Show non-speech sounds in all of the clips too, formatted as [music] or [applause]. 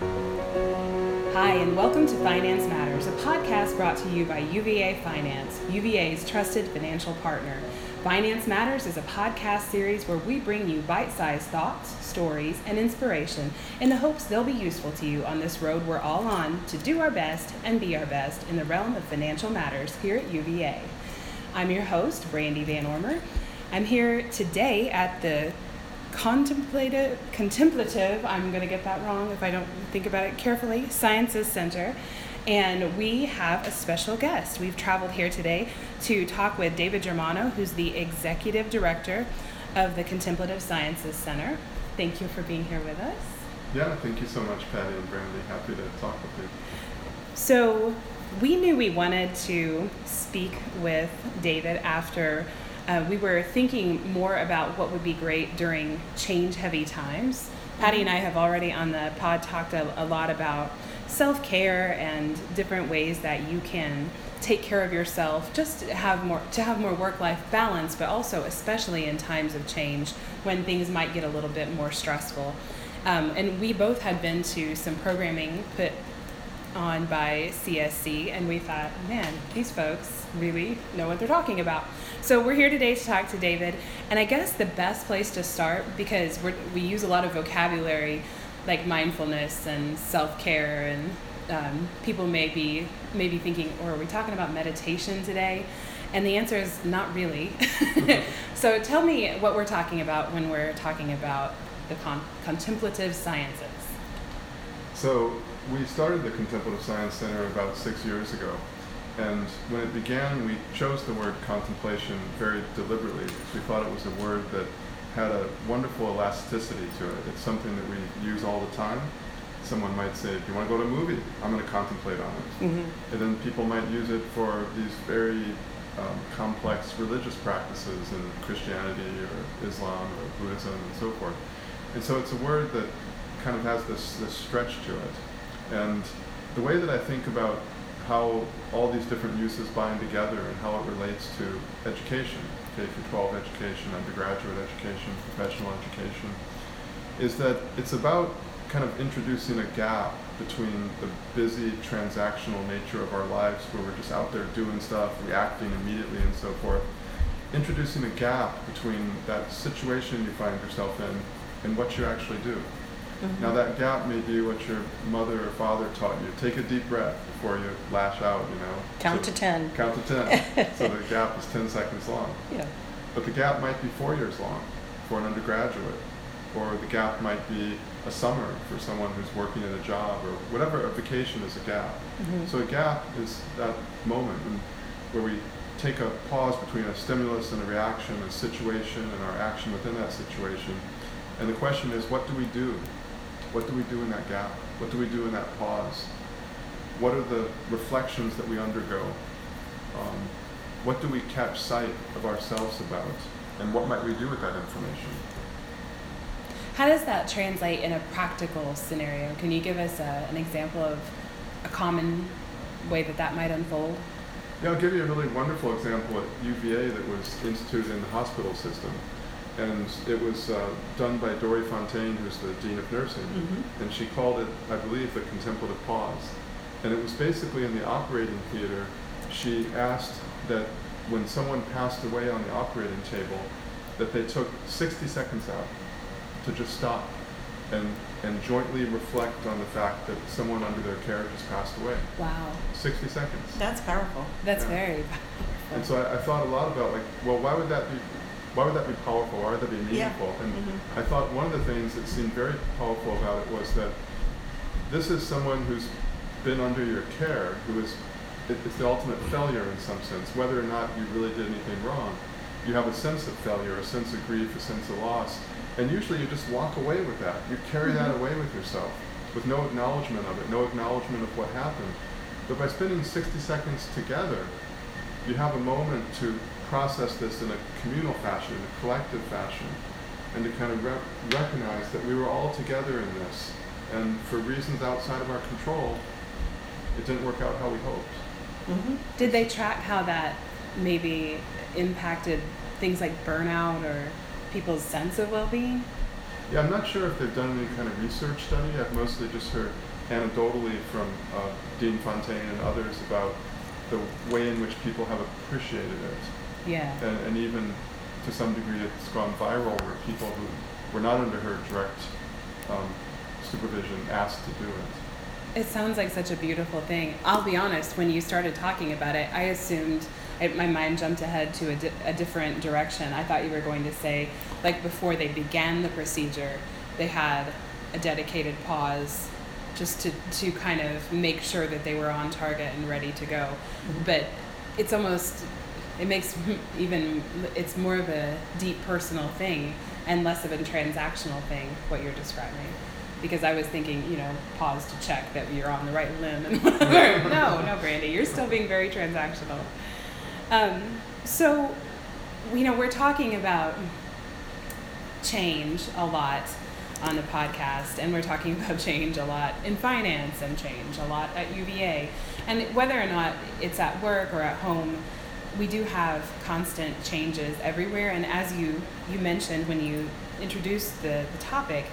Hi, and welcome to Finance Matters, a podcast brought to you by UVA Finance, UVA's trusted financial partner. Finance Matters is a podcast series where we bring you bite sized thoughts, stories, and inspiration in the hopes they'll be useful to you on this road we're all on to do our best and be our best in the realm of financial matters here at UVA. I'm your host, Brandy Van Ormer. I'm here today at the contemplative, contemplative, I'm going to get that wrong if I don't think about it carefully, Sciences Center. And we have a special guest. We've traveled here today to talk with David Germano, who's the executive director of the Contemplative Sciences Center. Thank you for being here with us. Yeah, thank you so much, Patty and Brandy. Happy to talk with you. So, we knew we wanted to speak with David after uh, we were thinking more about what would be great during change heavy times. Patty and I have already on the pod talked a, a lot about self care and different ways that you can take care of yourself just to have more to have more work life balance but also especially in times of change when things might get a little bit more stressful um, and we both had been to some programming put on by CSC, and we thought, man, these folks really know what they're talking about. So we're here today to talk to David, and I guess the best place to start because we we use a lot of vocabulary like mindfulness and self care, and um, people may be maybe thinking, or are we talking about meditation today? And the answer is not really. [laughs] so tell me what we're talking about when we're talking about the con- contemplative sciences. So we started the Contemplative Science Center about six years ago. And when it began, we chose the word contemplation very deliberately because we thought it was a word that had a wonderful elasticity to it. It's something that we use all the time. Someone might say, if you want to go to a movie, I'm going to contemplate on it. Mm-hmm. And then people might use it for these very um, complex religious practices in Christianity or Islam or Buddhism and so forth. And so it's a word that kind of has this, this stretch to it. And the way that I think about how all these different uses bind together and how it relates to education, K through 12 education, undergraduate education, professional education, is that it's about kind of introducing a gap between the busy transactional nature of our lives where we're just out there doing stuff, reacting immediately and so forth, introducing a gap between that situation you find yourself in and what you actually do. Mm-hmm. Now that gap may be what your mother or father taught you. Take a deep breath before you lash out, you know. Count so to 10. Count to 10. so the [laughs] gap is 10 seconds long. Yeah. But the gap might be four years long for an undergraduate. Or the gap might be a summer for someone who's working in a job or whatever. A vacation is a gap. Mm-hmm. So a gap is that moment where we take a pause between a stimulus and a reaction, a situation and our action within that situation. And the question is, what do we do what do we do in that gap? What do we do in that pause? What are the reflections that we undergo? Um, what do we catch sight of ourselves about? And what might we do with that information? How does that translate in a practical scenario? Can you give us a, an example of a common way that that might unfold? Yeah, I'll give you a really wonderful example at UVA that was instituted in the hospital system and it was uh, done by Dorrie Fontaine, who's the dean of nursing, mm-hmm. and she called it, I believe, the contemplative pause. And it was basically in the operating theater. She asked that when someone passed away on the operating table, that they took 60 seconds out to just stop and and jointly reflect on the fact that someone under their care just passed away. Wow. 60 seconds. That's powerful. That's yeah. very [laughs] powerful. And so I, I, thought a lot about like, well, why would that be why would that be powerful? Why would that be meaningful? Yeah. And mm-hmm. I thought one of the things that seemed very powerful about it was that this is someone who's been under your care, who is it, it's the ultimate failure in some sense. Whether or not you really did anything wrong, you have a sense of failure, a sense of grief, a sense of loss, and usually you just walk away with that. You carry mm-hmm. that away with yourself, with no acknowledgement of it, no acknowledgement of what happened. But by spending 60 seconds together, you have a moment to process this in a communal fashion, in a collective fashion, and to kind of re- recognize that we were all together in this. And for reasons outside of our control, it didn't work out how we hoped. Mm-hmm. Did they track how that maybe impacted things like burnout or people's sense of well being? Yeah, I'm not sure if they've done any kind of research study. I've mostly just heard anecdotally from uh, Dean Fontaine and others about the way in which people have appreciated it. Yeah. And, and even to some degree it's gone viral where people who were not under her direct um, supervision asked to do it. It sounds like such a beautiful thing. I'll be honest, when you started talking about it, I assumed it, my mind jumped ahead to a, di- a different direction. I thought you were going to say, like before they began the procedure, they had a dedicated pause just to, to kind of make sure that they were on target and ready to go. Mm-hmm. But it's almost, it makes [laughs] even, it's more of a deep personal thing and less of a transactional thing, what you're describing. Because I was thinking, you know, pause to check that you're on the right limb and [laughs] whatever. no, no, Brandy, you're still being very transactional. Um, so, you know, we're talking about change a lot on the podcast, and we're talking [laughs] about change a lot in finance and change a lot at UVA. And whether or not it's at work or at home, we do have constant changes everywhere. And as you, you mentioned when you introduced the, the topic,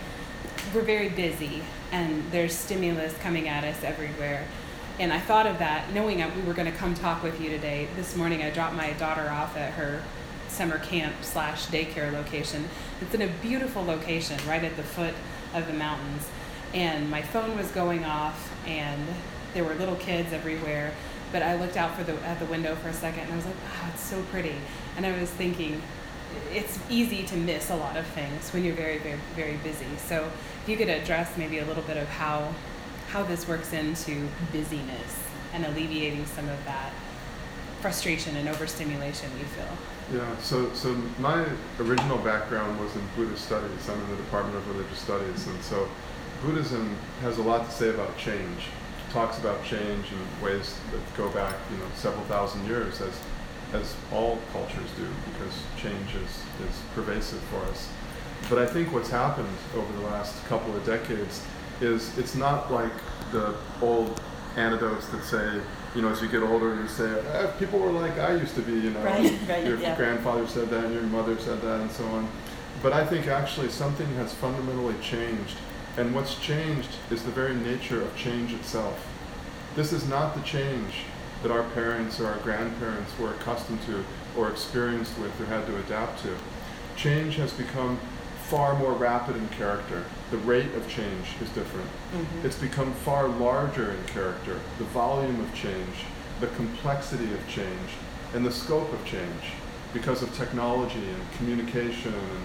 we're very busy and there's stimulus coming at us everywhere. And I thought of that knowing that we were going to come talk with you today. This morning I dropped my daughter off at her summer camp slash daycare location. It's in a beautiful location right at the foot of the mountains. And my phone was going off and there were little kids everywhere. But I looked out for the at the window for a second and I was like, wow, it's so pretty. And I was thinking, it's easy to miss a lot of things when you're very, very, very busy. So if you could address maybe a little bit of how how this works into busyness and alleviating some of that frustration and overstimulation you feel. Yeah, so, so my original background was in Buddhist studies. I'm in the Department of Religious Studies, and so Buddhism has a lot to say about change. It talks about change in ways that go back, you know, several thousand years, as as all cultures do, because change is, is pervasive for us. But I think what's happened over the last couple of decades is it's not like the old anecdotes that say, you know, as you get older, you say, eh, people were like I used to be, you know, Right, right, your yeah. grandfather said that, and your mother said that, and so on. But I think actually something has fundamentally changed, and what's changed is the very nature of change itself. This is not the change that our parents or our grandparents were accustomed to, or experienced with, or had to adapt to. Change has become far more rapid in character. The rate of change is different. Mhm. It's become far larger in character. The volume of change, the complexity of change, and the scope of change because of technology and communication and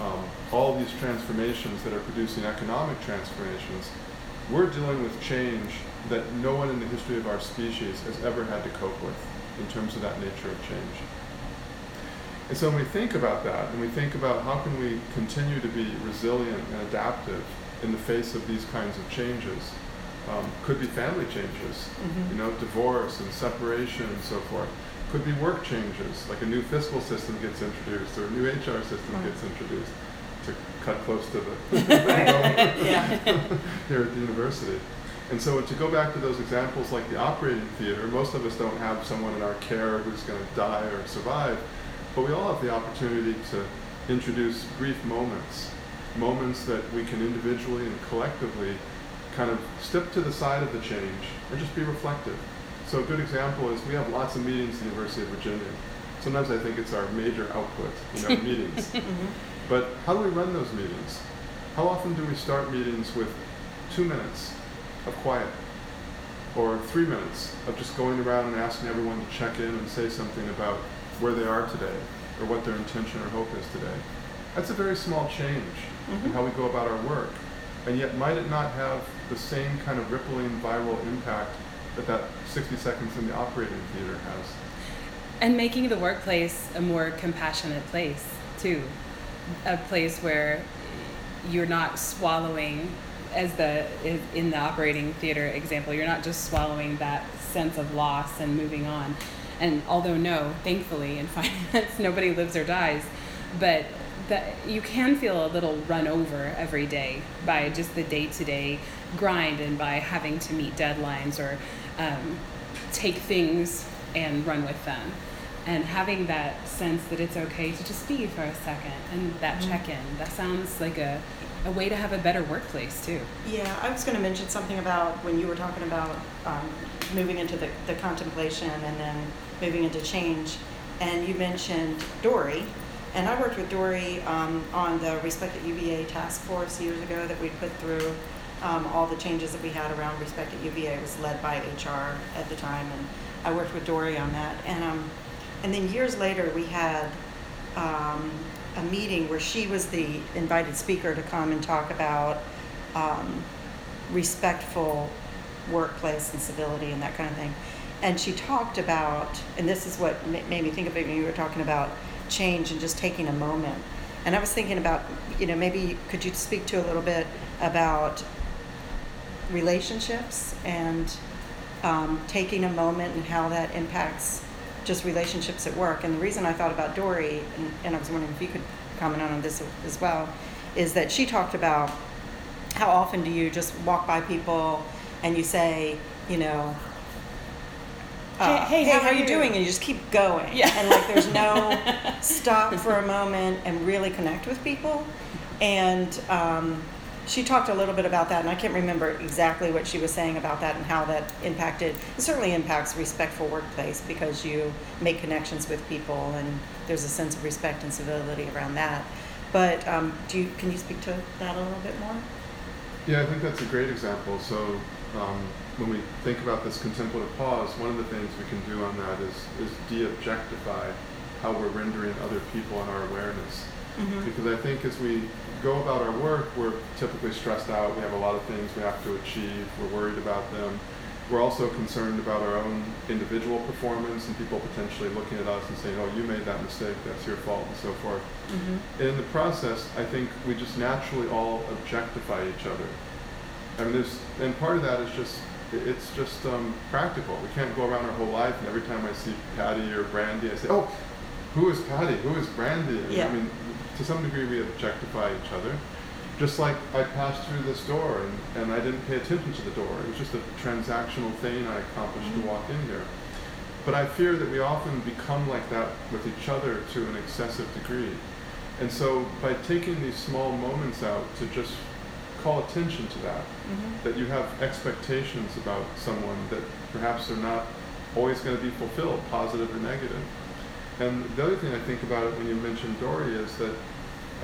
um, all these transformations that are producing economic transformations. We're dealing with change that no one in the history of our species has ever had to cope with in terms of that nature of change. And so when we think about that, and we think about how can we continue to be resilient and adaptive in the face of these kinds of changes, um, could be family changes, Mhm. you know, divorce and separation and so forth. Could be work changes, like a new fiscal system gets introduced or a new HR system Mm. gets introduced to cut close to the [laughs] [laughs] [laughs] here at the university. And so to go back to those examples like the operating theater, most of us don't have someone in our care who's going to die or survive, but we all have the opportunity to introduce brief moments, moments that we can individually and collectively kind of step to the side of the change and just be reflective. So a good example is we have lots of meetings at the University of Virginia. Sometimes I think it's our major output, you know, [laughs] meetings. Mhm. But how do we run those meetings? How often do we start meetings with two minutes of quiet? Or three minutes of just going around and asking everyone to check in and say something about where they are today or what their intention or hope is today? That's a very small change in Mhm. how we go about our work. And yet, might it not have the same kind of rippling viral impact that that 60 seconds in the operating theater has? And making the workplace a more compassionate place, too. A place where you're not swallowing, as the in the operating theater example, you're not just swallowing that sense of loss and moving on. And although no, thankfully in [laughs] finance nobody lives or dies, but that you can feel a little run over every day by just the day to day grind and by having to meet deadlines or um, take things and run with them. And having that sense that it's okay to just be for a second and that Mhm. check in. That sounds like a a way to have a better workplace too. Yeah, I was going to mention something about when you were talking about um, moving into the, the contemplation and then moving into change, and you mentioned Dorrie. And I worked with Dorrie um, on the Respect at UVA task force years ago that we put through um, all the changes that we had around Respect at UVA. It was led by HR at the time, and I worked with Dorrie on that. And um, and then years later, we had um, a meeting where she was the invited speaker to come and talk about um, respectful workplace and civility and that kind of thing. And she talked about, and this is what made me think of it when you were talking about change and just taking a moment. And I was thinking about, you know, maybe could you speak to a little bit about relationships and um, taking a moment and how that impacts just relationships at work. And the reason I thought about Dorrie, and, and I was wondering if you could comment on this as well, is that she talked about how often do you just walk by people and you say, you know, uh, Hey- hey, how how are you you?" doing? And you just keep going. Yeah. And like there's no [laughs] stop for a moment and really connect with people. And um, she talked a little bit about that, and I can't remember exactly what she was saying about that and how that impacted. It certainly impacts respectful workplace because you make connections with people, and there's a sense of respect and civility around that. But um, do you can you speak to that a little bit more? Yeah, I think that's a great example. So um, when we think about this contemplative pause, one of the things we can do on that is, is de-objectify how we're rendering other people in our awareness. Mm-hmm. Because I think as we go about our work, we're typically stressed out. We have a lot of things we have to achieve. We're worried about them. We're also concerned about our own individual performance and people potentially looking at us and saying, oh, you made that mistake, that's your fault, and so forth. Mm-hmm. And in the process, I think we just naturally all objectify each other. I mean, there's, and part of that is just, it's just um, practical. We can't go around our whole life and every time I see Patty or Brandy, I say, oh, who is Patty? Who is Brandy? And Yeah. I mean, to some degree, we objectify each other. Just like I passed through this door and, and I didn't pay attention to the door. It was just a transactional thing I accomplished Mhm. to walk in here. But I fear that we often become like that with each other to an excessive degree. And so by taking these small moments out to just call attention to that, Mm-hmm. that you have expectations about someone that perhaps are not always going to be fulfilled, positive or negative. And the other thing I think about it when you mentioned Dorrie is that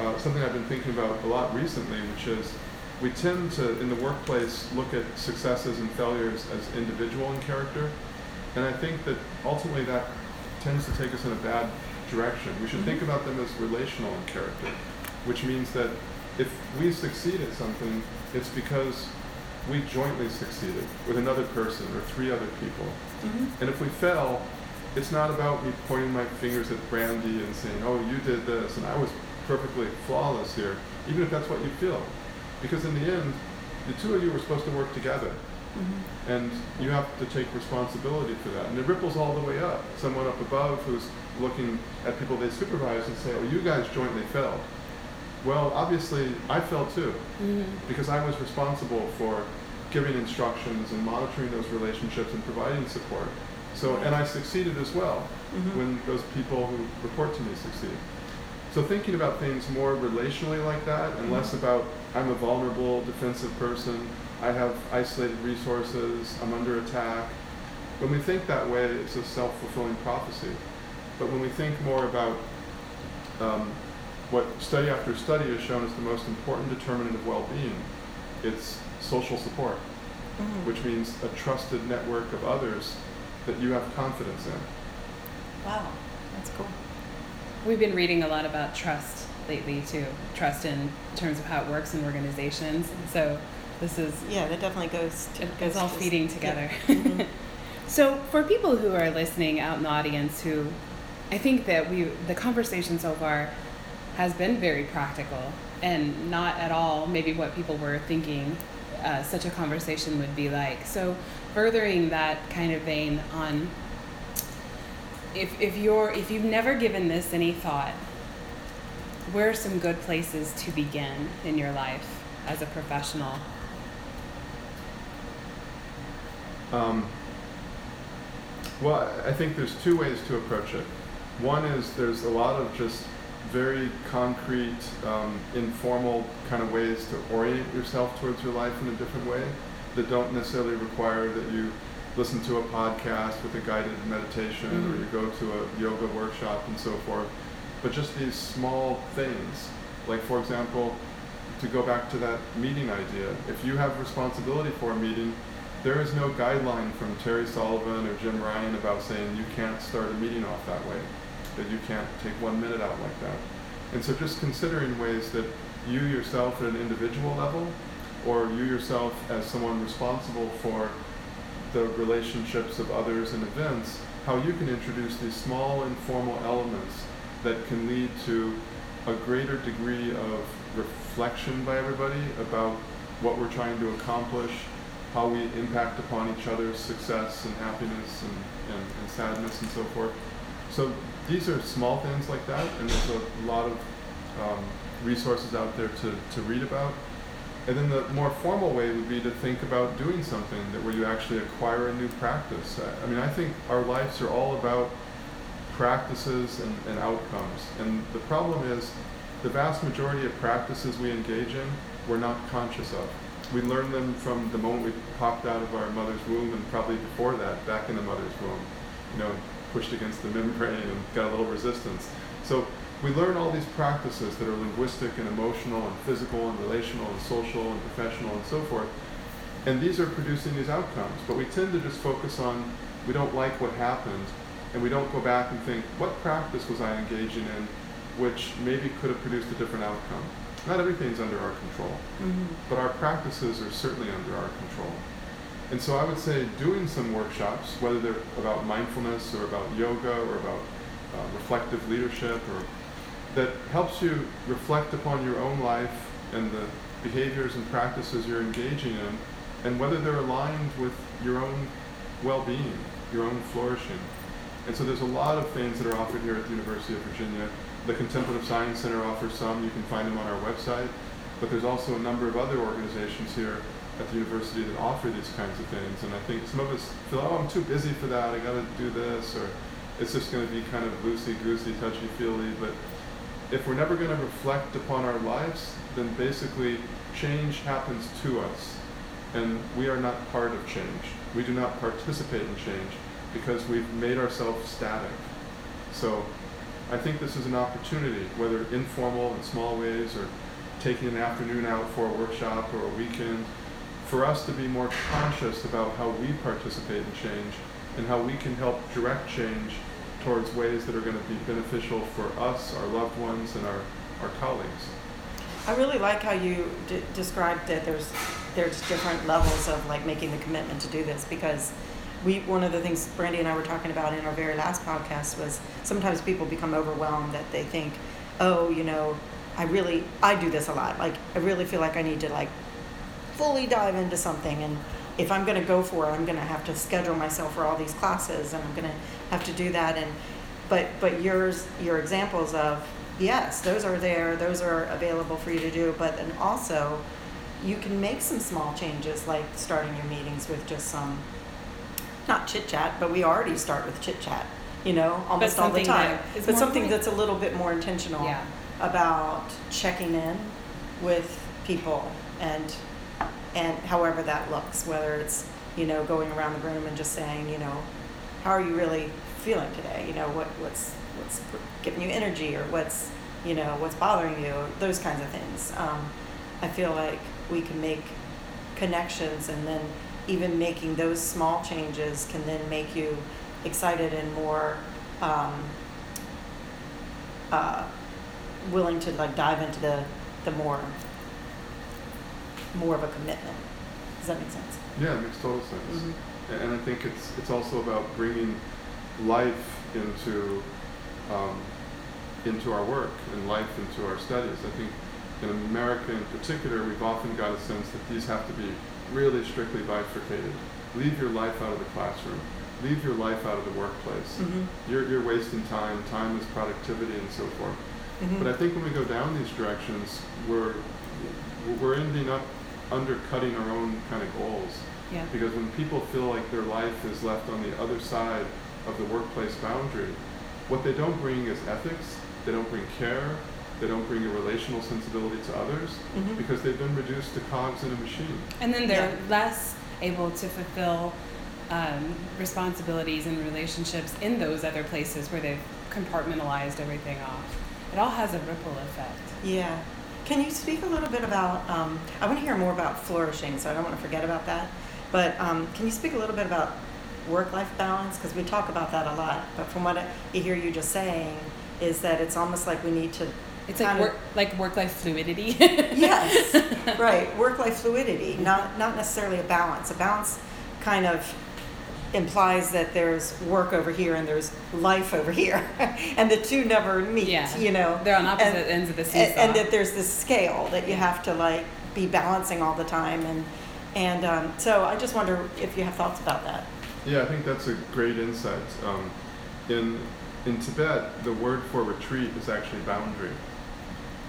uh, something I've been thinking about a lot recently, which is we tend to, in the workplace, look at successes and failures as individual in character. And I think that ultimately that tends to take us in a bad direction. We should Mhm. think about them as relational in character, which means that if we succeed at something, it's because we jointly succeeded with another person or three other people. Mm-hmm. And if we fail, it's not about me pointing my fingers at Brandy and saying, oh, you did this, and I was perfectly flawless here, even if that's what you feel. Because in the end, the two of you were supposed to work together, Mm-hmm. and you have to take responsibility for that. And it ripples all the way up. Someone up above who's looking at people they supervise and say, oh, you guys jointly failed. Well, obviously, I failed too Mm-hmm. because I was responsible for giving instructions and monitoring those relationships and providing support. So, and I succeeded as well Mhm. when those people who report to me succeed. So thinking about things more relationally like that and less about I'm a vulnerable, defensive person, I have isolated resources, I'm under attack. When we think that way, it's a self-fulfilling prophecy. But when we think more about um, what study after study has shown is the most important determinant of well-being, it's social support, Mm-hmm. which means a trusted network of others that you have confidence in. Wow, that's cool. We've been reading a lot about trust lately too. Trust in terms of how it works in organizations. And so this is Yeah, that definitely goes. To, it- goes it's all to- feeding yeah. together. Mhm. [laughs] so for people who are listening out in the audience who I think that we the conversation so far has been very practical and not at all maybe what people were thinking uh, such a conversation would be like. So furthering that kind of vein on if if you're if you've never given this any thought, where are some good places to begin in your life as a professional? Um, well, I- I think there's two ways to approach it. One is there's a lot of just very concrete, um, informal kind of ways to orient yourself towards your life in a different way that don't necessarily require that you listen to a podcast with a guided meditation mm-hmm. or you go to a yoga workshop and so forth. But just these small things, like for example, to go back to that meeting idea, if you have responsibility for a meeting, there is no guideline from Terry Sullivan or Jim Ryan about saying you can't start a meeting off that way, that you can't take one minute out like that. And so just considering ways that you yourself at an individual level or you yourself as someone responsible for the relationships of others and events, how you can introduce these small informal elements that can lead to a greater degree of reflection by everybody about what we're trying to accomplish, how we impact upon each other's success and happiness and, and, and sadness and so forth. So these are small things like that, and there's a lot of um, resources out there to, to read about. And then the more formal way would be to think about doing something that where you actually acquire a new practice. I, I mean, I think our lives are all about practices and, and outcomes. And the problem is the vast majority of practices we engage in, we're not conscious of. We learn them from the moment we popped out of our mother's womb and probably before that, back in the mother's womb, you know, pushed against the membrane and got a little resistance. So we learn all these practices that are linguistic and emotional and physical and relational and social and professional and so forth. And these are producing these outcomes. But we tend to just focus on we don't like what happened and we don't go back and think, what practice was I engaging in which maybe could have produced a different outcome? Not everything's under our control, mm-hmm. but our practices are certainly under our control. And so I would say doing some workshops, whether they're about mindfulness or about yoga or about uh, reflective leadership or that helps you reflect upon your own life and the behaviors and practices you're engaging in and whether they're aligned with your own well-being, your own flourishing. And so there's a lot of things that are offered here at the University of Virginia. The Contemplative Science Center offers some. You can find them on our website. But there's also a number of other organizations here at the university that offer these kinds of things. And I think some of us feel, oh, I'm too busy for that. I got to do this, or it's just going to be kind of loosey goosey, touchy feely. But if we're never going to reflect upon our lives, then basically change happens to us. And we are not part of change. We do not participate in change because we've made ourselves static. So I think this is an opportunity, whether informal in small ways or taking an afternoon out for a workshop or a weekend, for us to be more conscious about how we participate in change and how we can help direct change towards ways that are going to be beneficial for us, our loved ones, and our, our colleagues. I really like how you d- described that there's there's different levels of like making the commitment to do this because we one of the things Brandy and I were talking about in our very last podcast was sometimes people become overwhelmed that they think, oh, you know, I really I do this a lot. Like I really feel like I need to like fully dive into something and if I'm going to go for it, I'm going to have to schedule myself for all these classes, and I'm going to have to do that. And but but yours your examples of yes, those are there, those are available for you to do. But then also, you can make some small changes, like starting your meetings with just some not chit chat, but we already start with chit chat. You know, almost all the time. But something that's a little bit more intentional yeah. about checking in with people and and however that looks, whether it's you know going around the room and just saying you know how are you really feeling today? You know what what's what's giving you energy or what's you know what's bothering you, those kinds of things. Um, I feel like we can make connections and then even making those small changes can then make you excited and more um, uh, willing to like dive into the the more more of a commitment. Does that make sense? Yeah, it makes total sense. Mm-hmm. And I think it's it's also about bringing life into um, into our work and life into our studies. I think in America in particular, we've often got a sense that these have to be really strictly bifurcated. Leave your life out of the classroom. Leave your life out of the workplace. Mm-hmm. You're, you're wasting time. Time is productivity and so forth. Mm-hmm. But I think when we go down these directions, we're we're ending up undercutting our own kind of goals. Yeah. Because when people feel like their life is left on the other side of the workplace boundary, what they don't bring is ethics, they don't bring care, they don't bring a relational sensibility to others Mhm. because they've been reduced to cogs in a machine. And then they're Yeah. less able to fulfill um, responsibilities and relationships in those other places where they've compartmentalized everything off. It all has a ripple effect. Yeah. Can you speak a little bit about, um, I want to hear more about flourishing, so I don't want to forget about that. But um, can you speak a little bit about work-life balance? Because we talk about that a lot. But from what I hear you just saying, is that it's almost like we need to. It's like kind of- work, like work life fluidity. yes, [laughs] right. Work-life fluidity, not not necessarily a balance. A balance kind of implies that there's work over here and there's life over here, [laughs] and the two never meet. Yeah. You know, They're on opposite And- ends of the and, seesaw. and that there's this scale that you have to like be balancing all the time, and and um, so I just wonder if you have thoughts about that. Yeah, I think that's a great insight. Um, in in Tibet, the word for retreat is actually boundary.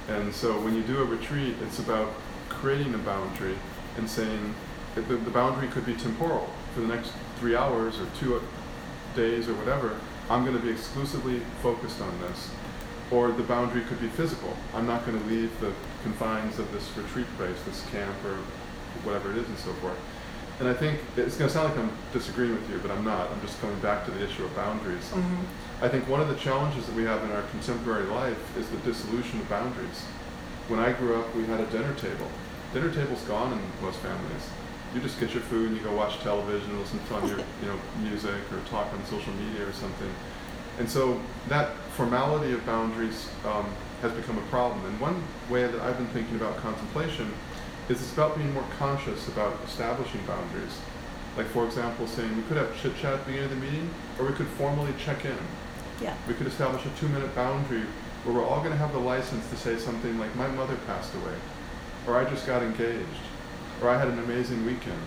And so when you do a retreat, it's about creating a boundary and saying the, the boundary could be temporal. For the next three hours or two days or whatever, I'm going to be exclusively focused on this. Or the boundary could be physical. I'm not going to leave the confines of this retreat place, this camp, or whatever it is, and so forth. And I think it's going to sound like I'm disagreeing with you, but I'm not. I'm just coming back to the issue of boundaries. Mm-hmm. I think one of the challenges that we have in our contemporary life is the dissolution of boundaries. When I grew up, we had a dinner table. Dinner table's gone in most families. You just get your food and you go watch television, or listen to your you know music or talk on social media or something. And so that formality of boundaries um, has become a problem. And one way that I've been thinking about contemplation is it's about being more conscious about establishing boundaries. Like for example, saying we could have chit chat at the beginning of the meeting, or we could formally check in. Yeah. We could establish a two minute boundary where we're all going to have the license to say something like, My mother passed away, or I just got engaged, or I had an amazing weekend.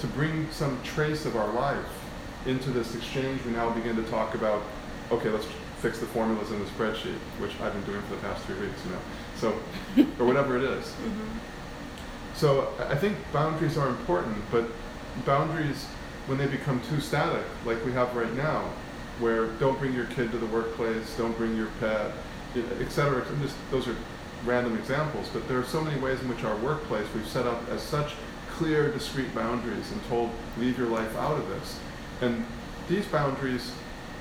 To bring some trace of our life into this exchange, we now begin to talk about, okay, let's fix the formulas in the spreadsheet, which I've been doing for the past three weeks, you know. So, [laughs] or whatever it is. Mm-hmm. So I think boundaries are important, but boundaries, when they become too static, like we have right now, where don't bring your kid to the workplace, don't bring your pet, et cetera. Just, those are random examples, but there are so many ways in which our workplace we've set up as such clear, discrete boundaries and told, leave your life out of this. And these boundaries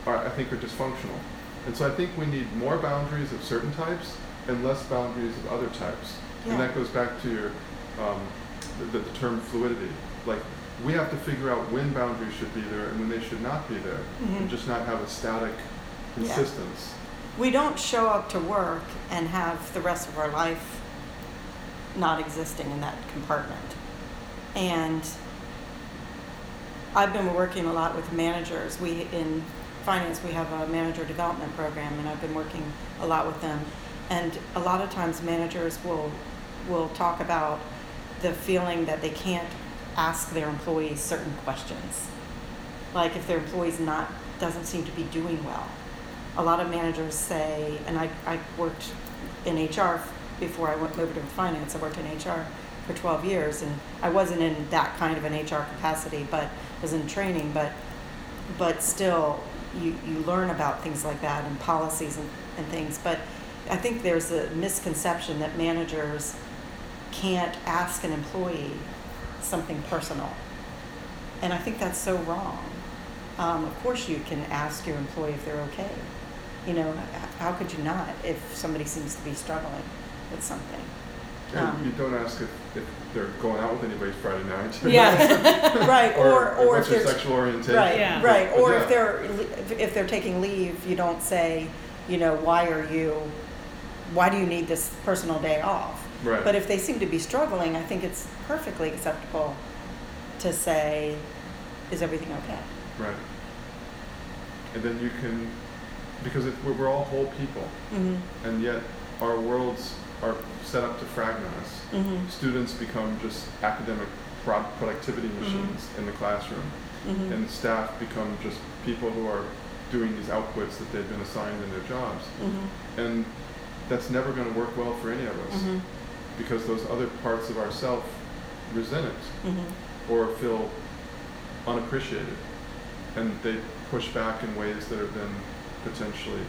are, I think, are dysfunctional. And so I think we need more boundaries of certain types and less boundaries of other types. Yeah. And that goes back to your um, the, the term fluidity. Like we have to figure out when boundaries should be there and when they should not be there, Mhm. and just not have a static Yeah. insistence. We don't show up to work and have the rest of our life not existing in that compartment. And I've been working a lot with managers. We in finance we have a manager development program and I've been working a lot with them. And a lot of times managers will will talk about the feeling that they can't ask their employees certain questions. Like if their employee's not doesn't seem to be doing well. A lot of managers say, and I, I worked in HR before I went over to finance. I worked in HR for 12 years, and I wasn't in that kind of an HR capacity, but was in training. But but still, you, you learn about things like that and policies and, and things. But I think there's a misconception that managers can't ask an employee something personal. And I think that's so wrong. Um, of course, you can ask your employee if they're okay. You know, how could you not if somebody seems to be struggling with something? Um, you don't ask if, if they're going out with anybody Friday night. Yeah, [laughs] [laughs] right. Or, or, what's if their there's sexual orientation. right, Yeah. right. But Or yeah. if they're if- if they're taking leave, you don't say, you know, why are you, why do you need this personal day off? Right. But if they seem to be struggling, I think it's perfectly acceptable to say, is everything okay? Right. And then you can, because it, we're, we're all whole people, Mm-hmm. and yet our worlds are set up to fragment us. Mm-hmm. Students become just academic pro- productivity Mm-hmm. machines in the classroom, Mm-hmm. and staff become just people who are doing these outputs that they've been assigned in their jobs. Mm-hmm. And that's never going to work well for any of us because those other parts of ourself resent it or feel unappreciated and they push back in ways that are then potentially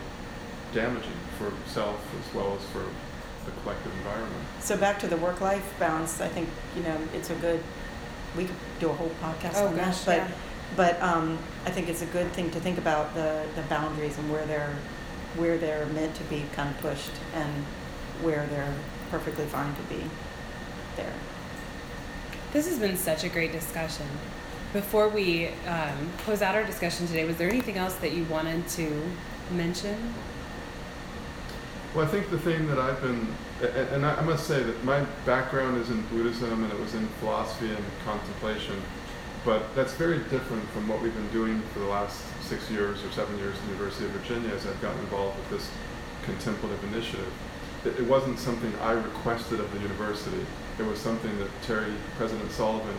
damaging for self as well as for the collective environment. So back to the work-life balance, I think, you know, it's a good, we could do a whole podcast Oh, on that. But, yeah. but um, I think it's a good thing to think about the, the boundaries and where they're, where they're meant to be kind of pushed and where they're perfectly fine to be there. This has been such a great discussion. Before we um, close out our discussion today, was there anything else that you wanted to mention? Well, I think the thing that I've been, and I I must say that my background is in Buddhism and it was in philosophy and contemplation, but that's very different from what we've been doing for the last six years or seven years at the University of Virginia as I've gotten involved with this contemplative initiative. It, it wasn't something I requested of the university. It was something that Terry, President Sullivan,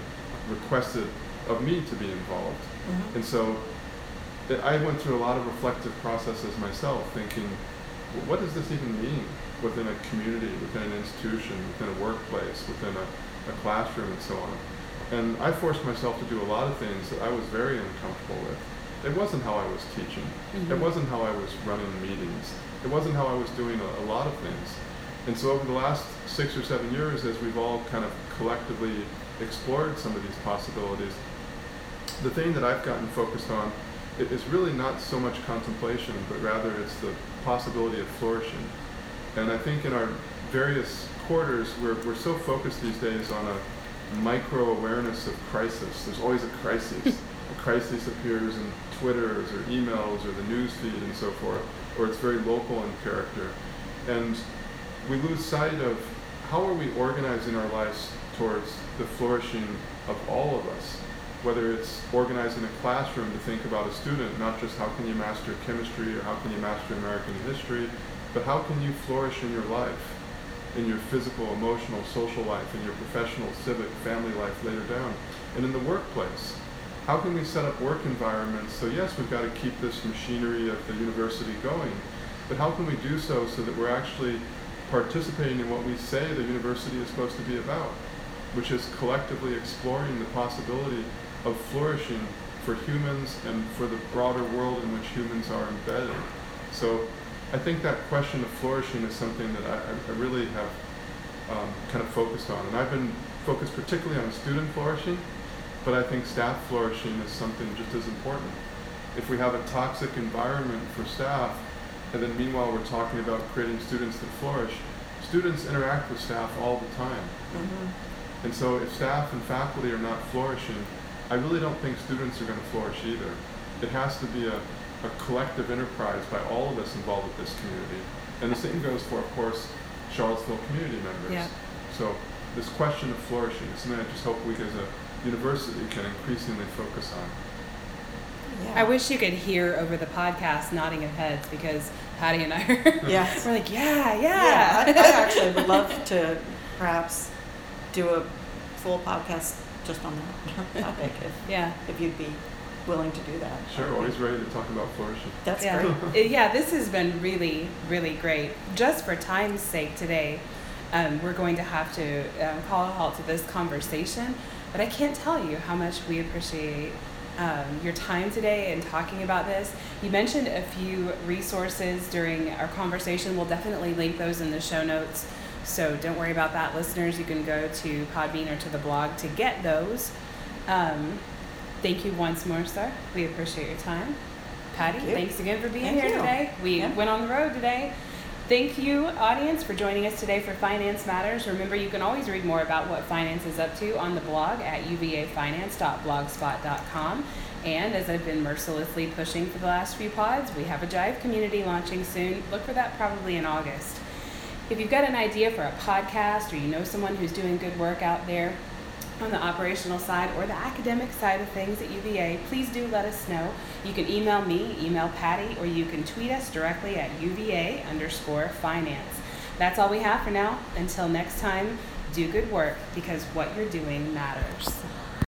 requested of me to be involved. Mm-hmm. And so it- I went through a lot of reflective processes myself, thinking, "Wh- what does this even mean within a community, within an institution, within a workplace, within a, a classroom, and so on? And I forced myself to do a lot of things that I was very uncomfortable with. It wasn't how I was teaching. It Mhm. wasn't how I was running meetings. It wasn't how I was doing a, a lot of things. And so over the last six or seven years, as we've all kind of collectively explored some of these possibilities, the thing that I've gotten focused on is really not so much contemplation, but rather it's the possibility of flourishing. And I think in our various quarters, we're, we're so focused these days on a micro awareness of crisis. There's always a crisis. [laughs] a crisis appears in Twitters or emails or the news feed and so forth, or it's very local in character. And we lose sight of how are we organizing our lives towards the flourishing of all of us whether it's organizing a classroom to think about a student, not just how can you master chemistry or how can you master American history, but how can you flourish in your life, in your physical, emotional, social life, in your professional, civic, family life later down, and in the workplace. How can we set up work environments so yes, we've got to keep this machinery of the university going, but how can we do so so that we're actually participating in what we say the university is supposed to be about, which is collectively exploring the possibility of flourishing for humans and for the broader world in which humans are embedded. So I think that question of flourishing is something that I, I- really have um, kind of focused on. And I've been focused particularly on student flourishing, but I think staff flourishing is something just as important. If we have a toxic environment for staff, and then meanwhile we're talking about creating students that flourish, students interact with staff all the time. Mm-hmm. And so if staff and faculty are not flourishing, I really don't think students are going to flourish either. It has to be a, a collective enterprise by all of us involved with this community. And the same goes for, of course, Charlottesville community members. Yeah. So this question of flourishing is something I just hope we as a university can increasingly focus on. Yeah. I wish you could hear over the podcast nodding of heads because Patty and I are [laughs] Yes. we're like, yeah, yeah. Yeah, I, I [laughs] actually would love to perhaps do a full podcast just on that [laughs] topic if, yeah. if you'd be willing to do that. Sure, always ready to talk about flourishing. That's yeah. great. [laughs] Uh, yeah, this has been really, really great. Just for time's sake today, um, we're going to have to um, call a halt to this conversation. But I can't tell you how much we appreciate um, your time today and talking about this. You mentioned a few resources during our conversation. We'll definitely link those in the show notes. So don't worry about that, listeners. You can go to Podbean or to the blog to get those. Um, thank you once more, sir. We appreciate your time. Patty, Thank thanks again for being Thank here you. today. We Yeah. went on the road today. Thank you, audience, for joining us today for Finance Matters. Remember, you can always read more about what finance is up to on the blog at uvafinance.blogspot.com. And as I've been mercilessly pushing for the last few pods, we have a Jive community launching soon. Look for that probably in August. If you've got an idea for a podcast or you know someone who's doing good work out there on the operational side or the academic side of things at UVA, please do let us know. You can email me, email Patty, or you can tweet us directly at UVA underscore finance. That's all we have for now. Until next time, do good work because what you're doing matters.